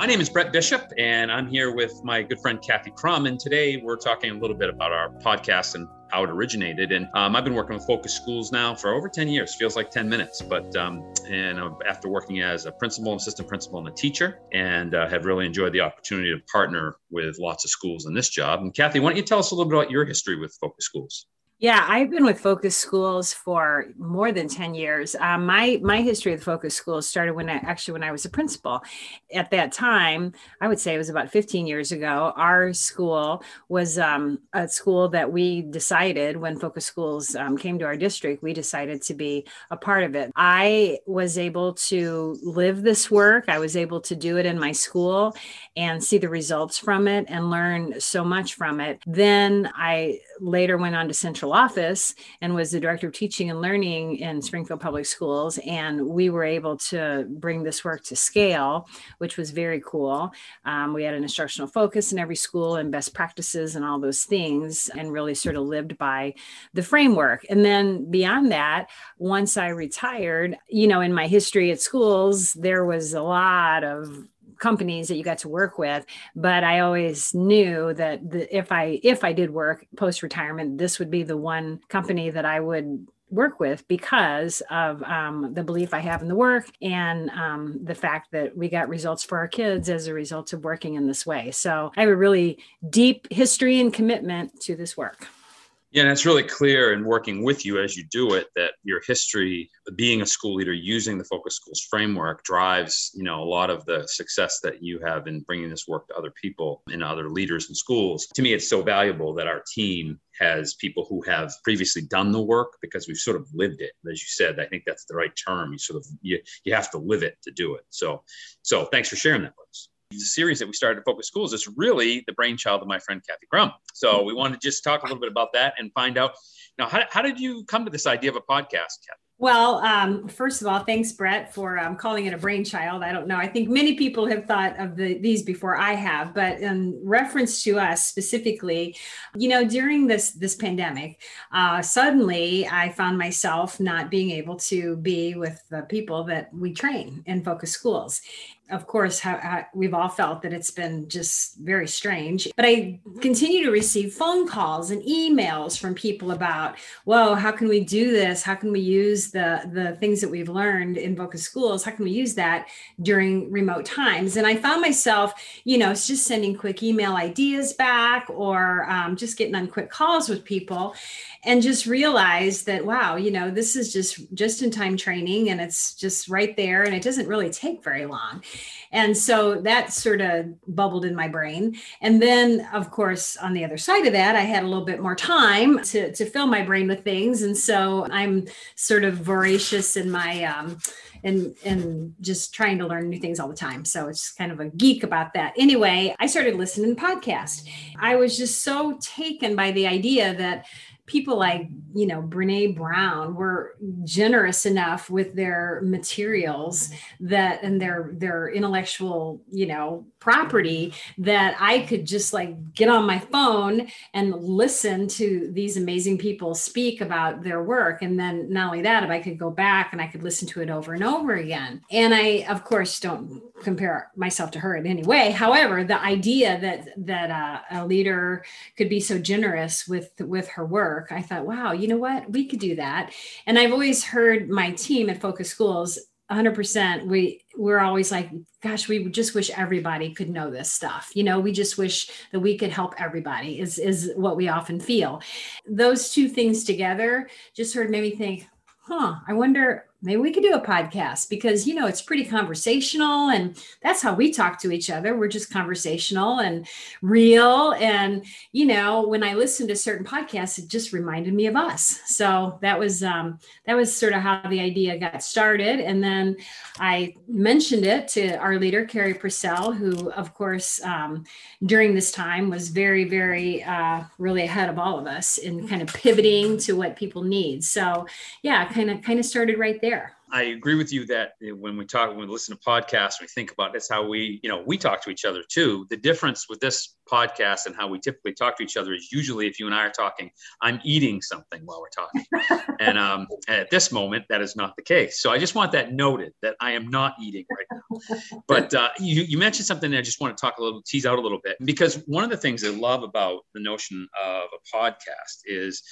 My name is Brett Bishop, and I'm here with my good friend Kathy Crum. And today we're talking a little bit about our podcast and how it originated. And um, I've been working with Focus Schools now for over 10 years, feels like 10 minutes. But um, and uh, after working as a principal, assistant principal, and a teacher, and uh, have really enjoyed the opportunity to partner with lots of schools in this job. And Kathy, why don't you tell us a little bit about your history with Focus Schools? Yeah, I've been with Focus Schools for more than 10 years. Um, my my history with Focus Schools started when I actually when I was a principal. At that time, I would say it was about 15 years ago. Our school was um, a school that we decided when Focus Schools um, came to our district, we decided to be a part of it. I was able to live this work. I was able to do it in my school and see the results from it and learn so much from it. Then I later went on to Central Office and was the director of teaching and learning in Springfield Public Schools. And we were able to bring this work to scale, which was very cool. Um, we had an instructional focus in every school and best practices and all those things, and really sort of lived by the framework. And then beyond that, once I retired, you know, in my history at schools, there was a lot of companies that you got to work with but i always knew that the, if i if i did work post retirement this would be the one company that i would work with because of um, the belief I have in the work and um, the fact that we got results for our kids as a result of working in this way. So I have a really deep history and commitment to this work. Yeah, and it's really clear in working with you as you do it that your history, being a school leader, using the Focus Schools framework, drives you know a lot of the success that you have in bringing this work to other people and other leaders in schools. To me, it's so valuable that our team has people who have previously done the work because we've sort of lived it. As you said, I think that's the right term. You sort of you you have to live it to do it. So, so thanks for sharing that the series that we started at Focus Schools is really the brainchild of my friend Kathy Crum. So we want to just talk a little bit about that and find out. Now, how, how did you come to this idea of a podcast, Kathy? Well, um, first of all, thanks, Brett, for um, calling it a brainchild. I don't know. I think many people have thought of the, these before I have, but in reference to us specifically, you know, during this this pandemic, uh, suddenly I found myself not being able to be with the people that we train in focus schools, of course, how, how we've all felt that it's been just very strange. But I continue to receive phone calls and emails from people about, whoa, how can we do this? How can we use the the things that we've learned in Focus Schools? How can we use that during remote times? And I found myself, you know, just sending quick email ideas back or um, just getting on quick calls with people and just realized that wow you know this is just just in time training and it's just right there and it doesn't really take very long and so that sort of bubbled in my brain and then of course on the other side of that i had a little bit more time to to fill my brain with things and so i'm sort of voracious in my um, and and just trying to learn new things all the time. So it's kind of a geek about that. Anyway, I started listening to podcast. I was just so taken by the idea that people like you know brene brown were generous enough with their materials that and their their intellectual you know property that i could just like get on my phone and listen to these amazing people speak about their work. And then not only that if i could go back and i could listen to it over and over again. And i of course don't compare myself to her in any way. However the idea that that uh, a leader could be so generous with with her work work, I thought, wow, you know what? We could do that. And I've always heard my team at Focus Schools 100% we we're always like gosh we just wish everybody could know this stuff you know we just wish that we could help everybody is is what we often feel those two things together just heard made me think huh i wonder maybe we could do a podcast because you know it's pretty conversational and that's how we talk to each other. We're just conversational and real. And you know when i listened to certain podcasts it just reminded me of us. So that was um, that was sort of how the idea got started. And then i mentioned it to our leader carrie purcell who of course um, during this time was very very uh, really ahead of all of us in kind of pivoting to what people need. So yeah kind of kind of started right there there. I agree with you that when we talk, when we listen to podcasts, we think about that's how we, you know, we talk to each other too. The difference with this podcast and how we typically talk to each other is usually if you and I are talking, I'm eating something while we're talking. and um, at this moment, that is not the case. So I just want that noted that I am not eating right now. But uh, you, you mentioned something I just want to talk a little, tease out a little bit, because one of the things I love about the notion of a podcast is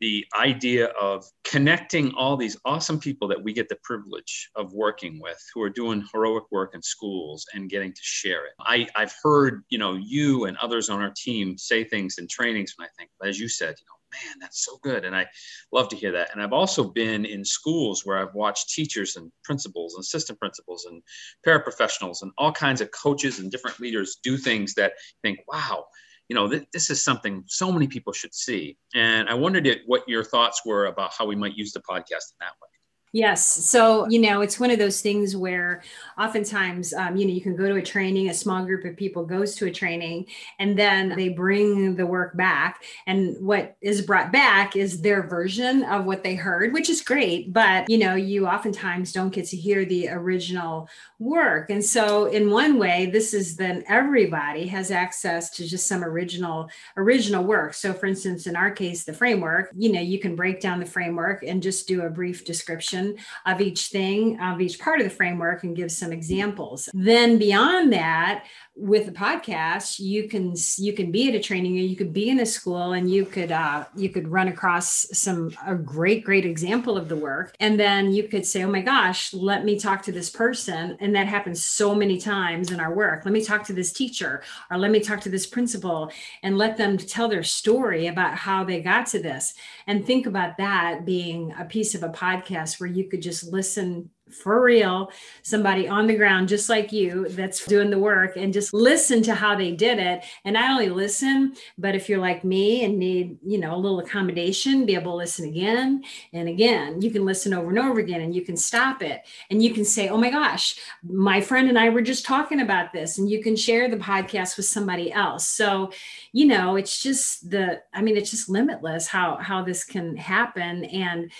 the idea of connecting all these awesome people that we get the privilege of working with who are doing heroic work in schools and getting to share it. I, I've heard, you know, you and others on our team say things in trainings and I think, as you said, you know, man, that's so good. And I love to hear that. And I've also been in schools where I've watched teachers and principals and assistant principals and paraprofessionals and all kinds of coaches and different leaders do things that think, wow, you know, th- this is something so many people should see. And I wondered what your thoughts were about how we might use the podcast in that way. Yes. So, you know, it's one of those things where oftentimes, um, you know, you can go to a training, a small group of people goes to a training, and then they bring the work back. And what is brought back is their version of what they heard, which is great. But, you know, you oftentimes don't get to hear the original work. And so, in one way, this is then everybody has access to just some original, original work. So, for instance, in our case, the framework, you know, you can break down the framework and just do a brief description of each thing, of each part of the framework, and give some examples. Then beyond that, with the podcast you can you can be at a training or you could be in a school and you could uh, you could run across some a great great example of the work. And then you could say oh my gosh let me talk to this person. And that happens so many times in our work. Let me talk to this teacher or let me talk to this principal and let them tell their story about how they got to this. And think about that being a piece of a podcast where you could just listen for real, somebody on the ground just like you that's doing the work and just listen to how they did it. And not only listen, but if you're like me and need, you know, a little accommodation, be able to listen again and again. You can listen over and over again and you can stop it and you can say, oh my gosh, my friend and I were just talking about this. And you can share the podcast with somebody else. So, you know, it's just the, I mean, it's just limitless how how this can happen. And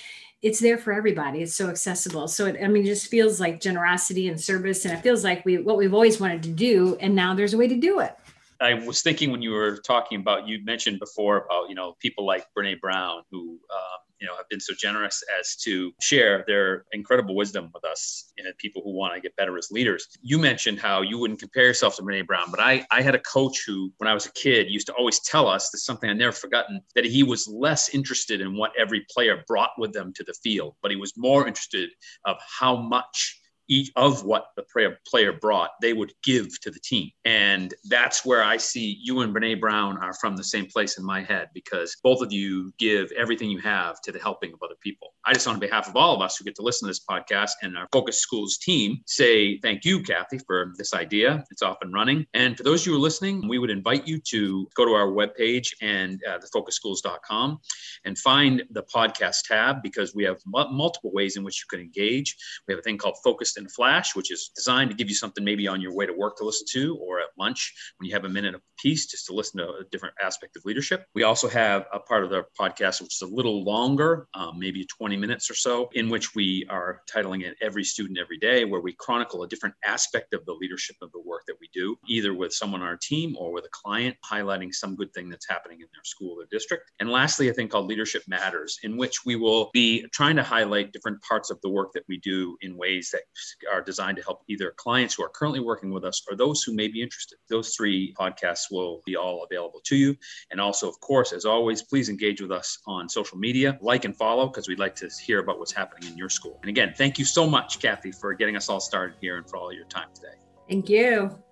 it's there for everybody. It's so accessible. So it, I mean, it just feels like generosity and service, and it feels like we what we've always wanted to do, and now there's a way to do it. I was thinking when you were talking about you mentioned before about you know people like Brene Brown who um, you know have been so generous as to share their incredible wisdom with us and people who want to get better as leaders. You mentioned how you wouldn't compare yourself to Brene Brown, but I I had a coach who when I was a kid used to always tell us this something I never forgotten that he was less interested in what every player brought with them to the field, but he was more interested of how much each of what the player brought, they would give to the team. And that's where I see you and Brene Brown are from the same place in my head because both of you give everything you have to the helping of other people. I just, on behalf of all of us who get to listen to this podcast and our Focus Schools team, say thank you, Kathy, for this idea. It's off and running. And for those of you who are listening, we would invite you to go to our webpage and uh, thefocusschools.com and find the podcast tab because we have m- multiple ways in which you can engage. We have a thing called Focused in Flash, which is designed to give you something maybe on your way to work to listen to or at lunch when you have a minute of peace just to listen to a different aspect of leadership. We also have a part of the podcast which is a little longer, um, maybe 20 minutes or so, in which we are titling it Every Student Every Day, where we chronicle a different aspect of the leadership of the work that we do, either with someone on our team or with a client, highlighting some good thing that's happening in their school or district. And lastly, a thing called Leadership Matters, in which we will be trying to highlight different parts of the work that we do in ways that are designed to help either clients who are currently working with us or those who may be interested. Those three podcasts will be all available to you. And also, of course, as always, please engage with us on social media, like and follow, because we'd like to hear about what's happening in your school. And again, thank you so much, Kathy, for getting us all started here and for all your time today. Thank you.